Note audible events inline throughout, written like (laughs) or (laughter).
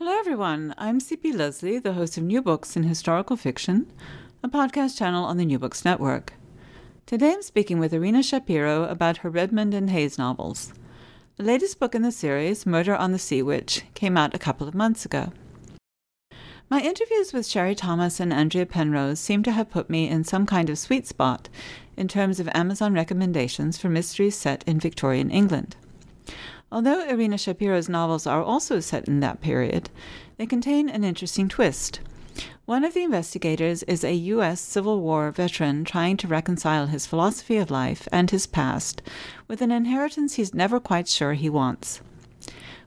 Hello, everyone. I'm CP Lesley, the host of New Books in Historical Fiction, a podcast channel on the New Books Network. Today I'm speaking with Irina Shapiro about her Redmond and Hayes novels. The latest book in the series, Murder on the Sea Witch, came out a couple of months ago. My interviews with Sherry Thomas and Andrea Penrose seem to have put me in some kind of sweet spot in terms of Amazon recommendations for mysteries set in Victorian England. Although Irina Shapiro's novels are also set in that period, they contain an interesting twist. One of the investigators is a U.S. Civil War veteran trying to reconcile his philosophy of life and his past with an inheritance he's never quite sure he wants.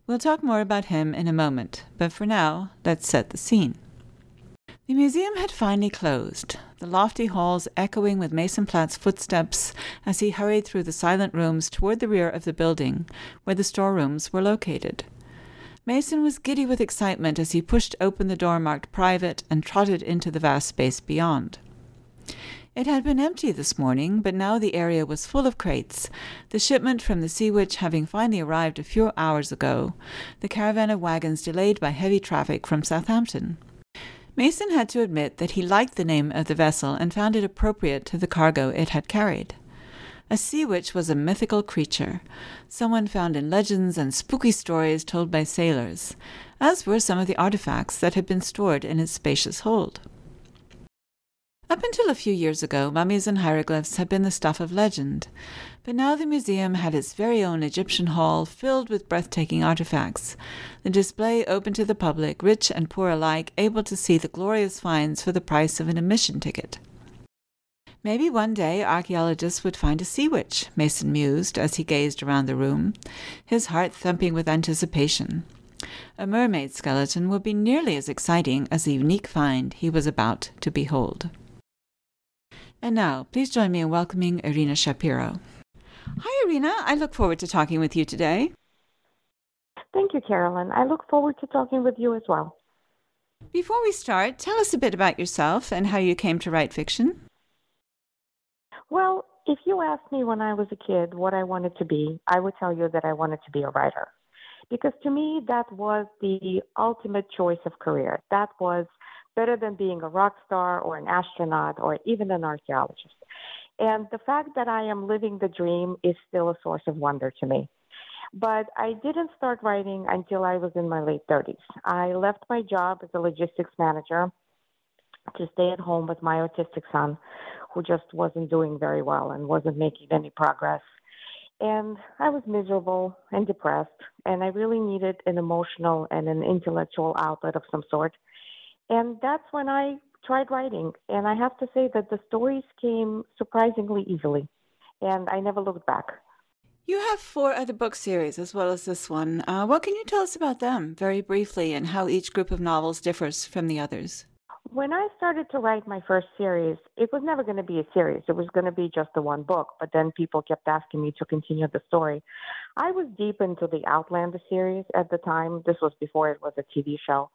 We'll talk more about him in a moment, but for now, let's set the scene. The museum had finally closed, the lofty halls echoing with Mason Platt's footsteps as he hurried through the silent rooms toward the rear of the building, where the storerooms were located. Mason was giddy with excitement as he pushed open the door marked private and trotted into the vast space beyond. It had been empty this morning, but now the area was full of crates, the shipment from the Sea Witch having finally arrived a few hours ago, the caravan of wagons delayed by heavy traffic from Southampton. Mason had to admit that he liked the name of the vessel and found it appropriate to the cargo it had carried. A sea witch was a mythical creature, someone found in legends and spooky stories told by sailors, as were some of the artifacts that had been stored in its spacious hold. Up until a few years ago, mummies and hieroglyphs had been the stuff of legend, but now the museum had its very own Egyptian hall filled with breathtaking artifacts, the display open to the public, rich and poor alike, able to see the glorious finds for the price of an admission ticket. Maybe one day archaeologists would find a sea witch, Mason mused as he gazed around the room, his heart thumping with anticipation. A mermaid skeleton would be nearly as exciting as the unique find he was about to behold. And now, please join me in welcoming Irina Shapiro. Hi, Irina. I look forward to talking with you today. Thank you, Carolyn. I look forward to talking with you as well. Before we start, tell us a bit about yourself and how you came to write fiction. Well, if you asked me when I was a kid what I wanted to be, I would tell you that I wanted to be a writer. Because to me, that was the ultimate choice of career. That was better than being a rock star or an astronaut or even an archaeologist. And the fact that I am living the dream is still a source of wonder to me. But I didn't start writing until I was in my late 30s. I left my job as a logistics manager to stay at home with my autistic son, who just wasn't doing very well and wasn't making any progress. And I was miserable and depressed, and I really needed an emotional and an intellectual outlet of some sort. And that's when I tried writing. And I have to say that the stories came surprisingly easily. And I never looked back. You have four other book series as well as this one. Uh, what can you tell us about them, very briefly, and how each group of novels differs from the others? When I started to write my first series, it was never going to be a series. It was going to be just the one book. But then people kept asking me to continue the story. I was deep into the Outlander series at the time. This was before it was a TV show.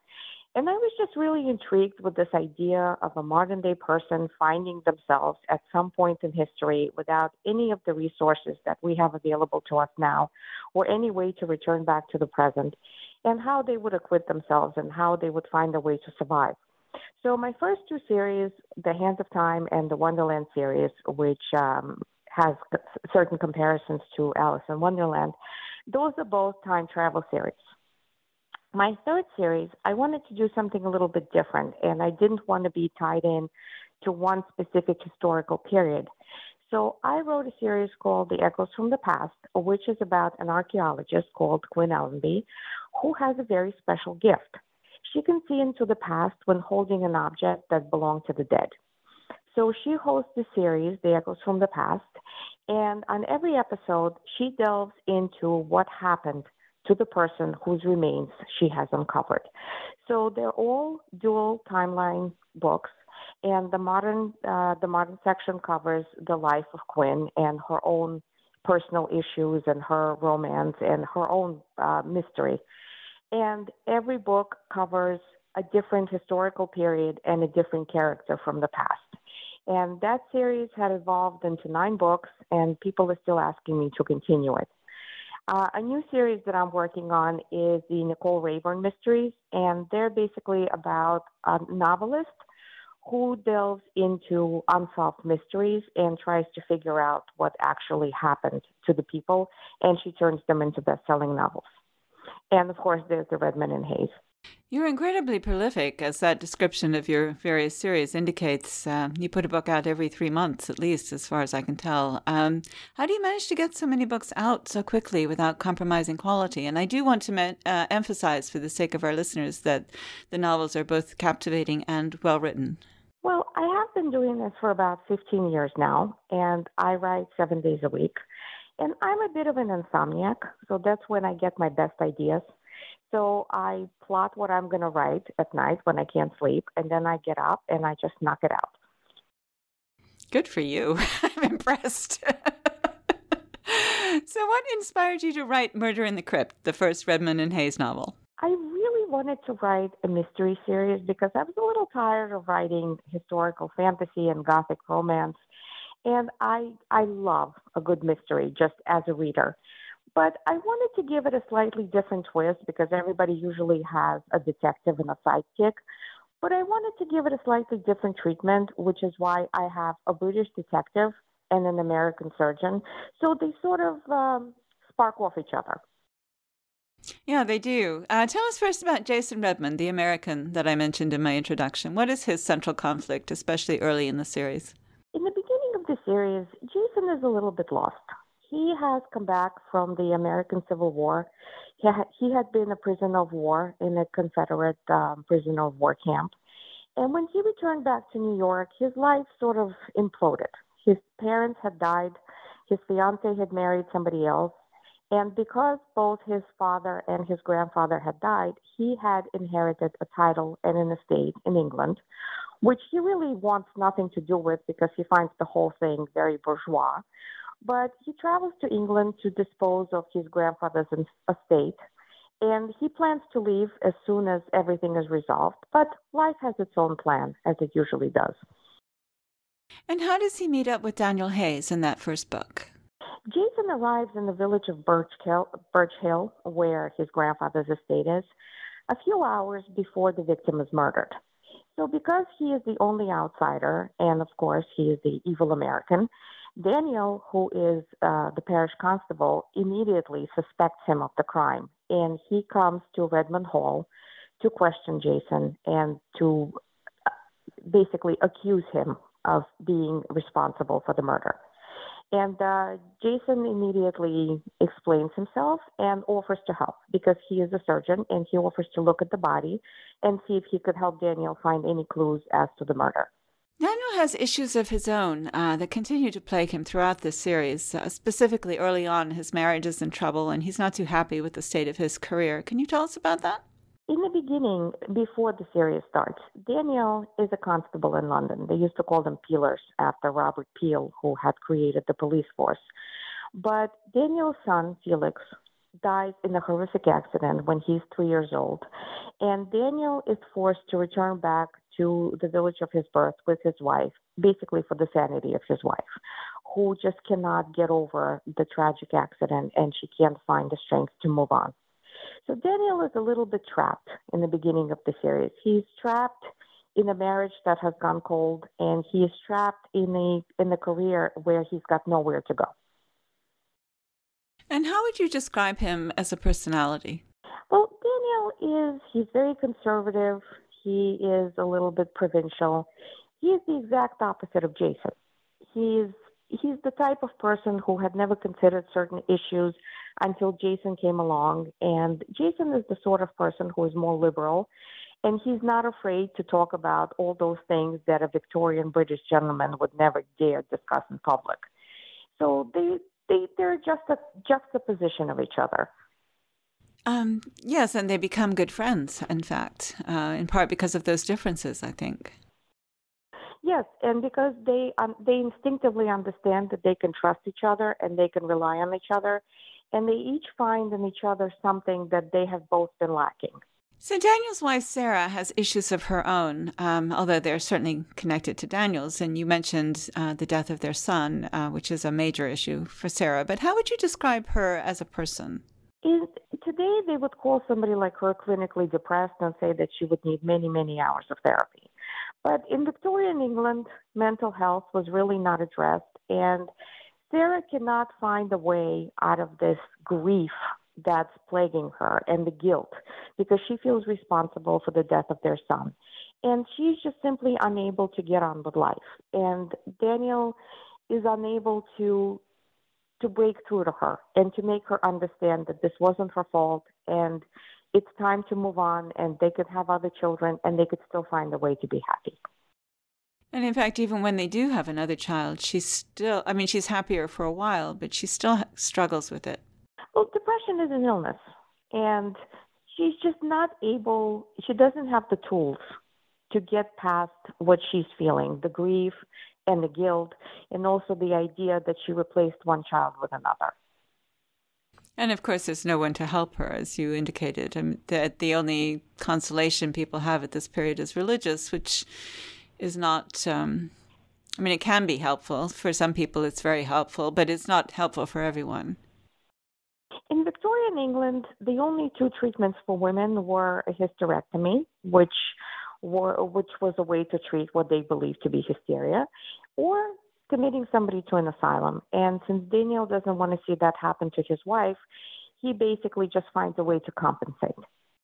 And I was just really intrigued with this idea of a modern day person finding themselves at some point in history without any of the resources that we have available to us now or any way to return back to the present and how they would acquit themselves and how they would find a way to survive. So my first two series, The Hands of Time and the Wonderland series, which um, has certain comparisons to Alice in Wonderland, those are both time travel series. My third series, I wanted to do something a little bit different, and I didn't want to be tied in to one specific historical period. So I wrote a series called The Echoes from the Past, which is about an archaeologist called Quinn Allenby, who has a very special gift. She can see into the past when holding an object that belonged to the dead. So she hosts the series, The Echoes from the Past, and on every episode, she delves into what happened to the person whose remains she has uncovered. So they're all dual timeline books, and the modern uh, the modern section covers the life of Quinn and her own personal issues and her romance and her own uh, mystery. And every book covers a different historical period and a different character from the past. And that series had evolved into nine books, and people are still asking me to continue it. Uh, a new series that I'm working on is the Nicole Rayburn Mysteries, and they're basically about a novelist who delves into unsolved mysteries and tries to figure out what actually happened to the people, and she turns them into best selling novels. And of course, there's the Redmond and Hayes. You're incredibly prolific, as that description of your various series indicates. Uh, you put a book out every three months, at least, as far as I can tell. Um, how do you manage to get so many books out so quickly without compromising quality? And I do want to uh, emphasize, for the sake of our listeners, that the novels are both captivating and well written. Well, I have been doing this for about 15 years now, and I write seven days a week. And I'm a bit of an insomniac, so that's when I get my best ideas. So I plot what I'm going to write at night when I can't sleep, and then I get up and I just knock it out. Good for you. (laughs) I'm impressed. (laughs) so, what inspired you to write Murder in the Crypt, the first Redmond and Hayes novel? I really wanted to write a mystery series because I was a little tired of writing historical fantasy and gothic romance. And I I love a good mystery just as a reader. But I wanted to give it a slightly different twist because everybody usually has a detective and a sidekick. But I wanted to give it a slightly different treatment, which is why I have a British detective and an American surgeon. So they sort of um, spark off each other. Yeah, they do. Uh, tell us first about Jason Redmond, the American that I mentioned in my introduction. What is his central conflict, especially early in the series? In the beginning of the series, Jason is a little bit lost. He has come back from the American Civil War. He, ha- he had been a prisoner of war in a Confederate um, prisoner of war camp. And when he returned back to New York, his life sort of imploded. His parents had died, his fiance had married somebody else, and because both his father and his grandfather had died, he had inherited a title and an estate in England, which he really wants nothing to do with because he finds the whole thing very bourgeois. But he travels to England to dispose of his grandfather's estate, and he plans to leave as soon as everything is resolved. But life has its own plan, as it usually does. And how does he meet up with Daniel Hayes in that first book? Jason arrives in the village of Birch Hill, Birch Hill, where his grandfather's estate is, a few hours before the victim is murdered. So, because he is the only outsider, and of course he is the evil American, Daniel, who is uh, the parish constable, immediately suspects him of the crime, and he comes to Redmond Hall to question Jason and to uh, basically accuse him of being responsible for the murder. And uh, Jason immediately explains himself and offers to help because he is a surgeon and he offers to look at the body and see if he could help Daniel find any clues as to the murder. Daniel has issues of his own uh, that continue to plague him throughout this series. Uh, specifically, early on, his marriage is in trouble and he's not too happy with the state of his career. Can you tell us about that? In the beginning, before the series starts, Daniel is a constable in London. They used to call them peelers after Robert Peel, who had created the police force. But Daniel's son, Felix, dies in a horrific accident when he's three years old, and Daniel is forced to return back to the village of his birth with his wife, basically for the sanity of his wife, who just cannot get over the tragic accident and she can't find the strength to move on. So Daniel is a little bit trapped in the beginning of the series. He's trapped in a marriage that has gone cold, and he is trapped in a in a career where he's got nowhere to go. And how would you describe him as a personality? Well, Daniel is he's very conservative. He is a little bit provincial. He is the exact opposite of Jason. He's he's the type of person who had never considered certain issues until Jason came along. And Jason is the sort of person who is more liberal, and he's not afraid to talk about all those things that a Victorian British gentleman would never dare discuss in public. So they they they're just a juxtaposition of each other. Um, yes, and they become good friends. In fact, uh, in part because of those differences, I think. Yes, and because they um, they instinctively understand that they can trust each other and they can rely on each other, and they each find in each other something that they have both been lacking. So Daniel's wife Sarah has issues of her own, um, although they're certainly connected to Daniel's. And you mentioned uh, the death of their son, uh, which is a major issue for Sarah. But how would you describe her as a person? Is, today, they would call somebody like her clinically depressed and say that she would need many, many hours of therapy. But in Victorian England, mental health was really not addressed, and Sarah cannot find a way out of this grief that's plaguing her and the guilt because she feels responsible for the death of their son. And she's just simply unable to get on with life. And Daniel is unable to to break through to her and to make her understand that this wasn't her fault and it's time to move on and they could have other children and they could still find a way to be happy. And in fact, even when they do have another child, she's still, I mean, she's happier for a while, but she still struggles with it. Well, depression is an illness, and she's just not able, she doesn't have the tools to get past what she's feeling the grief and the guilt, and also the idea that she replaced one child with another. And of course, there's no one to help her, as you indicated. I mean, that the only consolation people have at this period is religious, which is not. Um, I mean, it can be helpful for some people. It's very helpful, but it's not helpful for everyone. In Victorian England, the only two treatments for women were a hysterectomy, which were, which was a way to treat what they believed to be hysteria, or committing somebody to an asylum. And since Daniel doesn't want to see that happen to his wife, he basically just finds a way to compensate.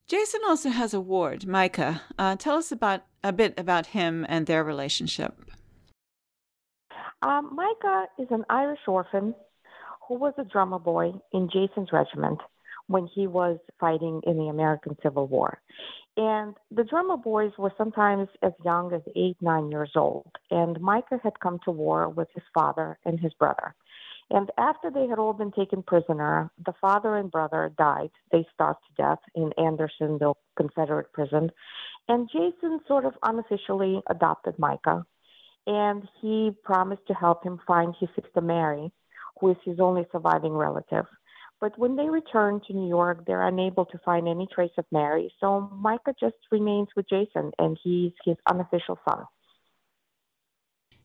Jason also has a ward, Micah. Uh, tell us about a bit about him and their relationship. Um, Micah is an Irish orphan who was a drummer boy in Jason's regiment when he was fighting in the American Civil War. And the drummer boys were sometimes as young as eight, nine years old. And Micah had come to war with his father and his brother. And after they had all been taken prisoner, the father and brother died. They starved to death in Andersonville Confederate prison. And Jason sort of unofficially adopted Micah. And he promised to help him find his sister Mary, who is his only surviving relative. But when they return to New York, they're unable to find any trace of Mary. So Micah just remains with Jason, and he's his unofficial son.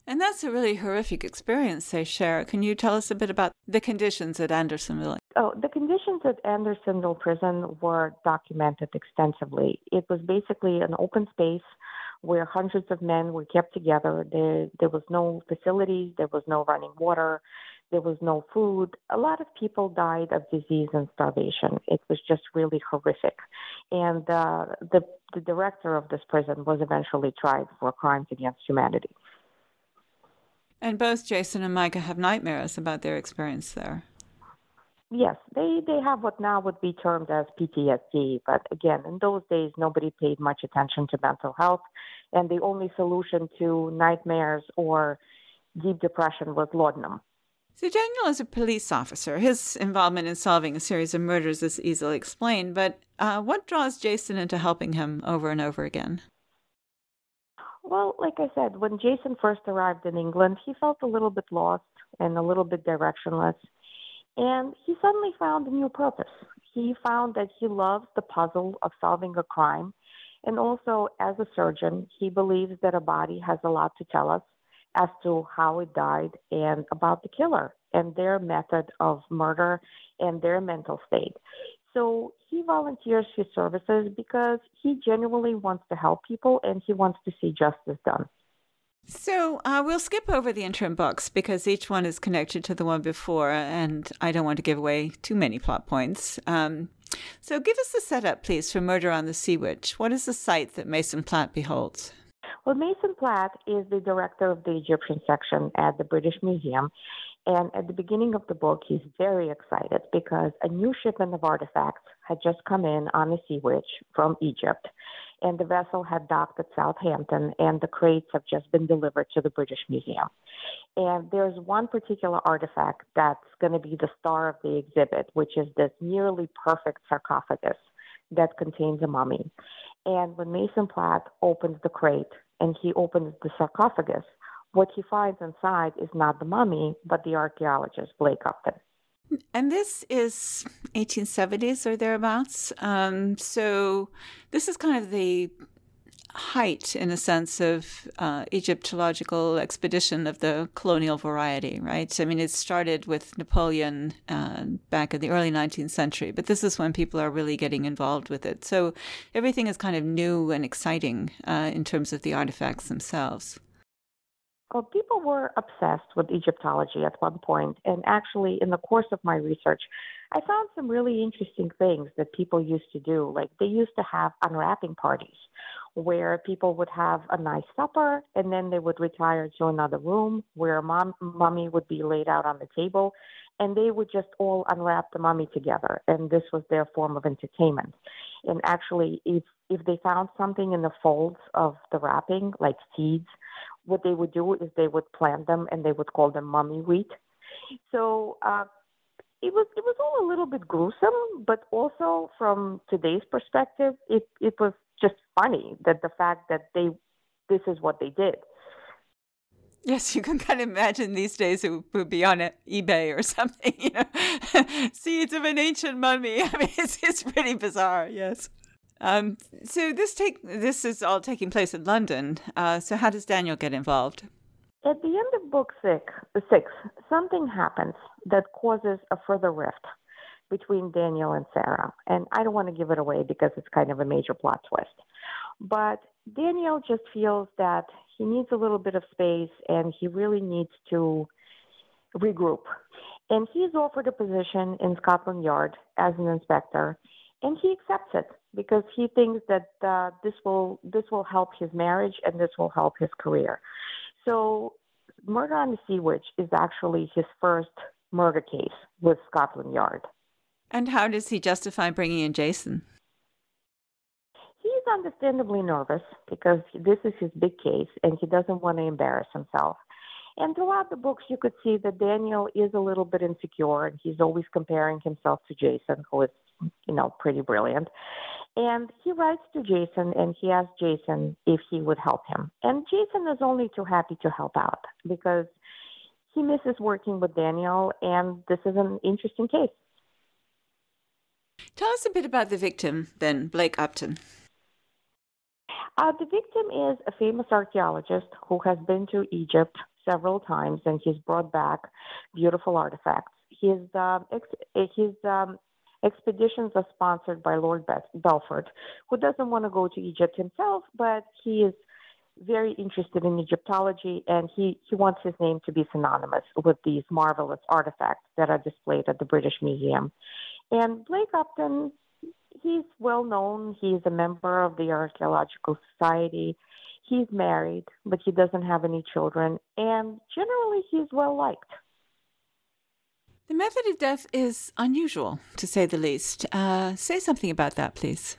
And that's a really horrific experience they share. Can you tell us a bit about the conditions at Andersonville? Oh, the conditions at Andersonville prison were documented extensively. It was basically an open space where hundreds of men were kept together. There, there was no facilities, there was no running water, there was no food. A lot of people died of disease and starvation. It was just really horrific. And uh, the, the director of this prison was eventually tried for crimes against humanity. And both Jason and Micah have nightmares about their experience there. Yes, they, they have what now would be termed as PTSD. But again, in those days, nobody paid much attention to mental health. And the only solution to nightmares or deep depression was laudanum. So, Daniel is a police officer. His involvement in solving a series of murders is easily explained, but uh, what draws Jason into helping him over and over again? Well, like I said, when Jason first arrived in England, he felt a little bit lost and a little bit directionless. And he suddenly found a new purpose. he found that he loves the puzzle of solving a crime. And also, as a surgeon, he believes that a body has a lot to tell us as to how it died and about the killer and their method of murder and their mental state. So he volunteers his services because he genuinely wants to help people and he wants to see justice done. So uh, we'll skip over the interim books because each one is connected to the one before, and I don't want to give away too many plot points. Um, so give us the setup, please, for Murder on the Sea Witch. What is the site that Mason Platt beholds? Well, Mason Platt is the director of the Egyptian section at the British Museum. And at the beginning of the book, he's very excited because a new shipment of artifacts had just come in on the Sea Witch from Egypt. And the vessel had docked at Southampton, and the crates have just been delivered to the British Museum. And there's one particular artifact that's going to be the star of the exhibit, which is this nearly perfect sarcophagus that contains a mummy. And when Mason Platt opens the crate and he opens the sarcophagus, what he finds inside is not the mummy, but the archaeologist Blake Upton. And this is 1870s or thereabouts. Um, so this is kind of the height, in a sense, of uh, Egyptological expedition of the colonial variety, right? I mean, it started with Napoleon uh, back in the early 19th century, but this is when people are really getting involved with it. So everything is kind of new and exciting uh, in terms of the artifacts themselves. Well, people were obsessed with Egyptology at one point, and actually, in the course of my research, I found some really interesting things that people used to do. Like they used to have unwrapping parties where people would have a nice supper and then they would retire to another room where mom, mummy would be laid out on the table and they would just all unwrap the mummy together and this was their form of entertainment and actually if if they found something in the folds of the wrapping like seeds what they would do is they would plant them and they would call them mummy wheat. So uh, it was it was all a little bit gruesome, but also from today's perspective, it it was just funny that the fact that they this is what they did. Yes, you can kind of imagine these days it would be on eBay or something, you know, (laughs) seeds of an ancient mummy. (laughs) I mean, it's, it's pretty bizarre, yes. Um, so this take this is all taking place in London. Uh, so how does Daniel get involved? At the end of book six, six, something happens that causes a further rift between Daniel and Sarah, and I don't want to give it away because it's kind of a major plot twist. But Daniel just feels that he needs a little bit of space and he really needs to regroup. And he's offered a position in Scotland Yard as an inspector, and he accepts it because he thinks that uh, this will this will help his marriage and this will help his career. So, Murder on the Sea Witch is actually his first murder case with Scotland Yard. And how does he justify bringing in Jason? He's understandably nervous because this is his big case and he doesn't want to embarrass himself. And throughout the books, you could see that Daniel is a little bit insecure and he's always comparing himself to Jason, who is, you know, pretty brilliant. And he writes to Jason and he asks Jason if he would help him. And Jason is only too happy to help out because he misses working with Daniel and this is an interesting case. Tell us a bit about the victim, then, Blake Upton. Uh, the victim is a famous archaeologist who has been to Egypt several times and he's brought back beautiful artifacts. His, uh, ex- his um, expeditions are sponsored by Lord Belford, who doesn't want to go to Egypt himself, but he is very interested in Egyptology and he, he wants his name to be synonymous with these marvelous artifacts that are displayed at the British Museum. And Blake Upton, he's well known. He's a member of the Archaeological Society. He's married, but he doesn't have any children. And generally, he's well liked. The method of death is unusual, to say the least. Uh, say something about that, please.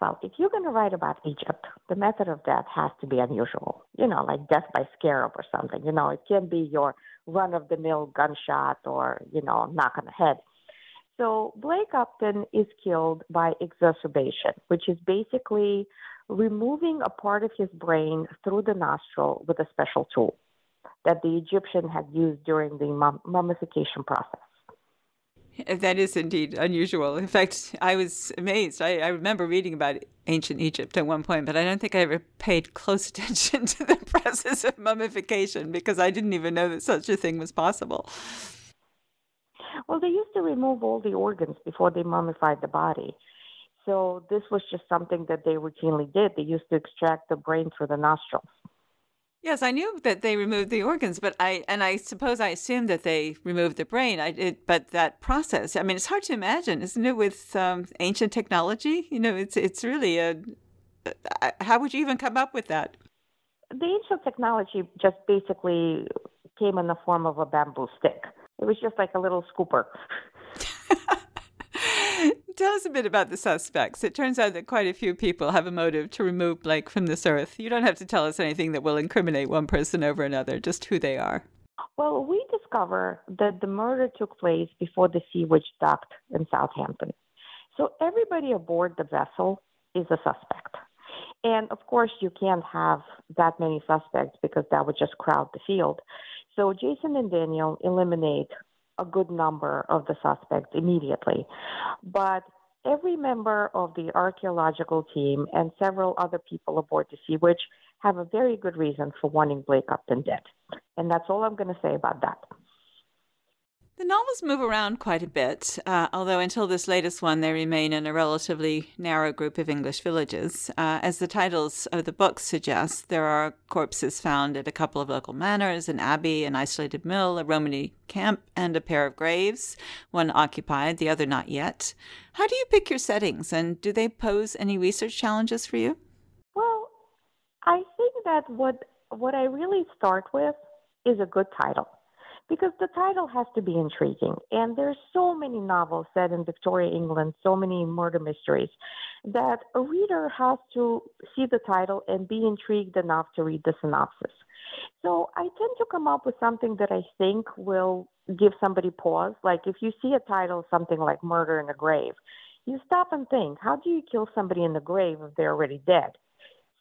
Well, if you're going to write about Egypt, the method of death has to be unusual. You know, like death by scarab or something. You know, it can't be your run of the mill gunshot or, you know, knock on the head. So Blake Upton is killed by excerebration, which is basically removing a part of his brain through the nostril with a special tool that the Egyptian had used during the mummification process. That is indeed unusual. In fact, I was amazed. I, I, remember reading about ancient Egypt at one point, but I don't think I ever paid close (laughs) attention to the process of mummification because I didn't even know that such a thing was possible. Well, they used to remove all the organs before they mummified the body. So this was just something that they routinely did. They used to extract the brain through the nostrils. Yes, I knew that they removed the organs, but I and I suppose I assumed that they removed the brain. I it, but that process, I mean, it's hard to imagine, isn't it? With um, ancient technology, you know, it's it's really a. How would you even come up with that? The ancient technology just basically came in the form of a bamboo stick. It was just like a little scooper. (laughs) Tell us a bit about the suspects. It turns out that quite a few people have a motive to remove Blake from this earth. You don't have to tell us anything that will incriminate one person over another, just who they are. Well, we discover that the murder took place before the Sea Witch docked in Southampton. So everybody aboard the vessel is a suspect. And of course, you can't have that many suspects because that would just crowd the field. So Jason and Daniel eliminate a good number of the suspects immediately. But every member of the archaeological team and several other people aboard the Sea Witch have a very good reason for wanting Blake Upton dead. And that's all I'm going to say about that. The novels move around quite a bit, uh, although until this latest one, they remain in a relatively narrow group of English villages. Uh, as the titles of the books suggest, there are corpses found at a couple of local manors, an abbey, an isolated mill, a Romany camp, and a pair of graves, one occupied, the other not yet. How do you pick your settings, and do they pose any research challenges for you? Well, I think that what what I really start with is a good title because the title has to be intriguing. And there's so many novels set in Victoria England, so many murder mysteries, that a reader has to see the title and be intrigued enough to read the synopsis. So I tend to come up with something that I think will give somebody pause. Like if you see a title, something like Murder in a Grave, you stop and think, how do you kill somebody in the grave if they're already dead?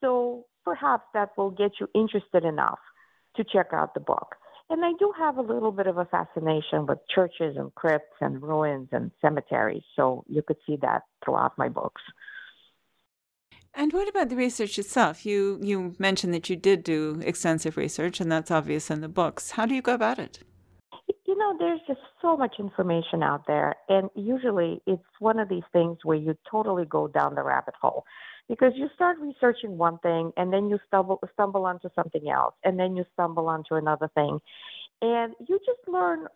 So perhaps that will get you interested enough to check out the book. And I do have a little bit of a fascination with churches and crypts and ruins and cemeteries. So you could see that throughout my books. And what about the research itself? You you mentioned that you did do extensive research, and that's obvious in the books. How do you go about it? Know, there's just so much information out there, and usually it's one of these things where you totally go down the rabbit hole because you start researching one thing and then you stumble stumble onto something else and then you stumble onto another thing and you just learn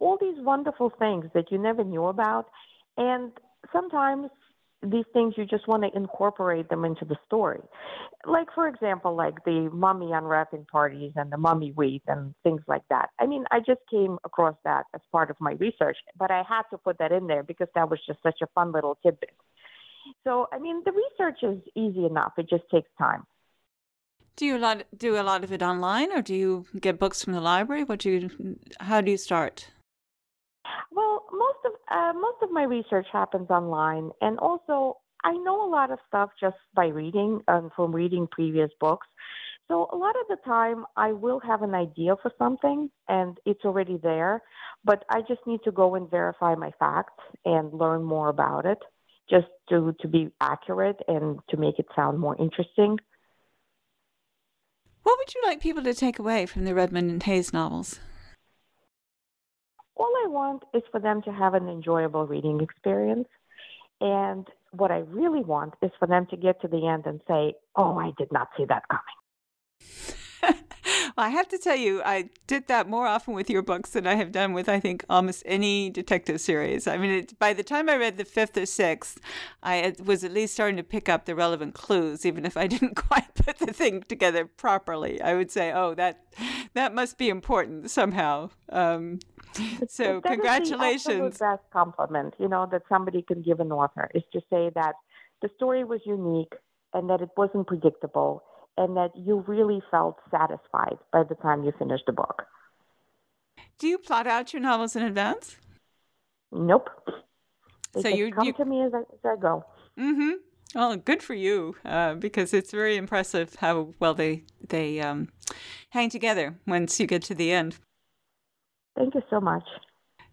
all these wonderful things that you never knew about and sometimes these things you just want to incorporate them into the story like for example like the mummy unwrapping parties and the mummy wheat and things like that i mean i just came across that as part of my research but i had to put that in there because that was just such a fun little tidbit so, I mean, the research is easy enough. It just takes time. Do you a lot, do a lot of it online, or do you get books from the library? What do you? How do you start? Well, most of uh, most of my research happens online, and also I know a lot of stuff just by reading um, from reading previous books. So a lot of the time, I will have an idea for something, and it's already there, but I just need to go and verify my facts and learn more about it just to, to be accurate and to make it sound more interesting. What would you like people to take away from the Redmond and Hayes novels? All I want is for them to have an enjoyable reading experience. And what I really want is for them to get to the end and say, Oh, I did not see that coming. (laughs) well, I have to tell you, I did that more often with your books than I have done with, I think, almost any detective series. I mean, it, by the time I read the fifth or sixth, I was at least starting to pick up the relevant clues, even if I didn't (laughs) quite put the thing together properly. I would say, oh, that that must be important somehow. Um, so, congratulations. The best compliment, you know, that somebody can give an author is to say that the story was unique and that it wasn't predictable and that you really felt satisfied by the time you finished the book. Do you plot out your novels in advance? Nope. They so you come you... to me as I, as I go. Mm-hmm. Well, good for you, uh, because it's very impressive how well they they um, hang together once you get to the end. Thank you so much.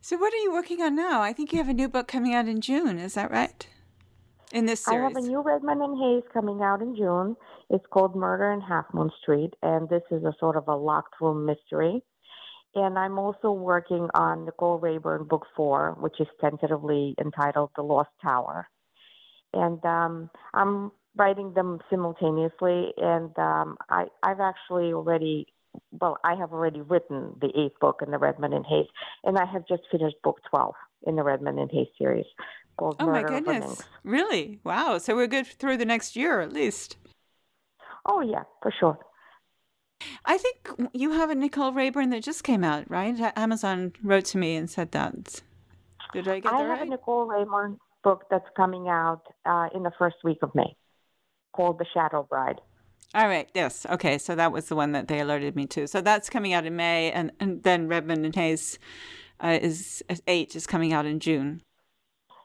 So, what are you working on now? I think you have a new book coming out in June. Is that right? In this series, I have a new Redmond and Hayes coming out in June. It's called Murder in Half Moon Street, and this is a sort of a locked room mystery. And I'm also working on Nicole Rayburn book four, which is tentatively entitled The Lost Tower. And um, I'm writing them simultaneously, and um, I, I've actually already, well, I have already written the eighth book in the Redmond and Hayes, and I have just finished book 12 in the Redmond and Hayes series called Oh, Murder my goodness. Really? Wow. So, we're good through the next year at least. Oh, yeah, for sure. I think you have a Nicole Rayburn that just came out, right? Amazon wrote to me and said that. Did I get I that have right? a Nicole Rayburn book that's coming out uh, in the first week of May called The Shadow Bride. All right. Yes. Okay. So that was the one that they alerted me to. So that's coming out in May, and, and then Redmond and Hayes uh, is eight is coming out in June.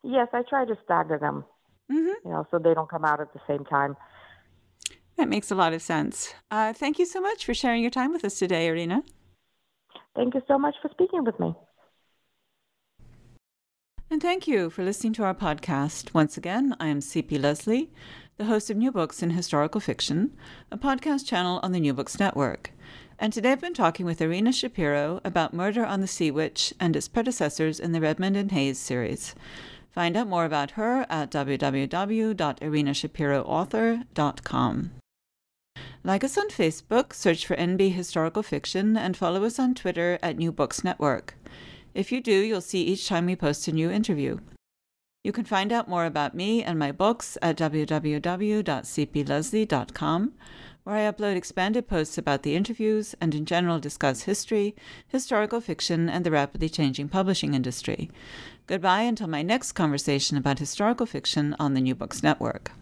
Yes, I try to stagger them, hmm you know, so they don't come out at the same time. That makes a lot of sense. Uh, thank you so much for sharing your time with us today, Irina. Thank you so much for speaking with me. And thank you for listening to our podcast. Once again, I am CP Lesley, the host of New Books in Historical Fiction, a podcast channel on the New Books Network. And today I've been talking with Irina Shapiro about Murder on the Sea Witch and its predecessors in the Redmond and Hayes series. Find out more about her at www.irinashapiroauthor.com. Like us on Facebook, search for NB Historical Fiction, and follow us on Twitter at New Books Network. If you do, you'll see each time we post a new interview. You can find out more about me and my books at www.cplesley.com, where I upload expanded posts about the interviews and in general discuss history, historical fiction, and the rapidly changing publishing industry. Goodbye until my next conversation about historical fiction on the New Books Network.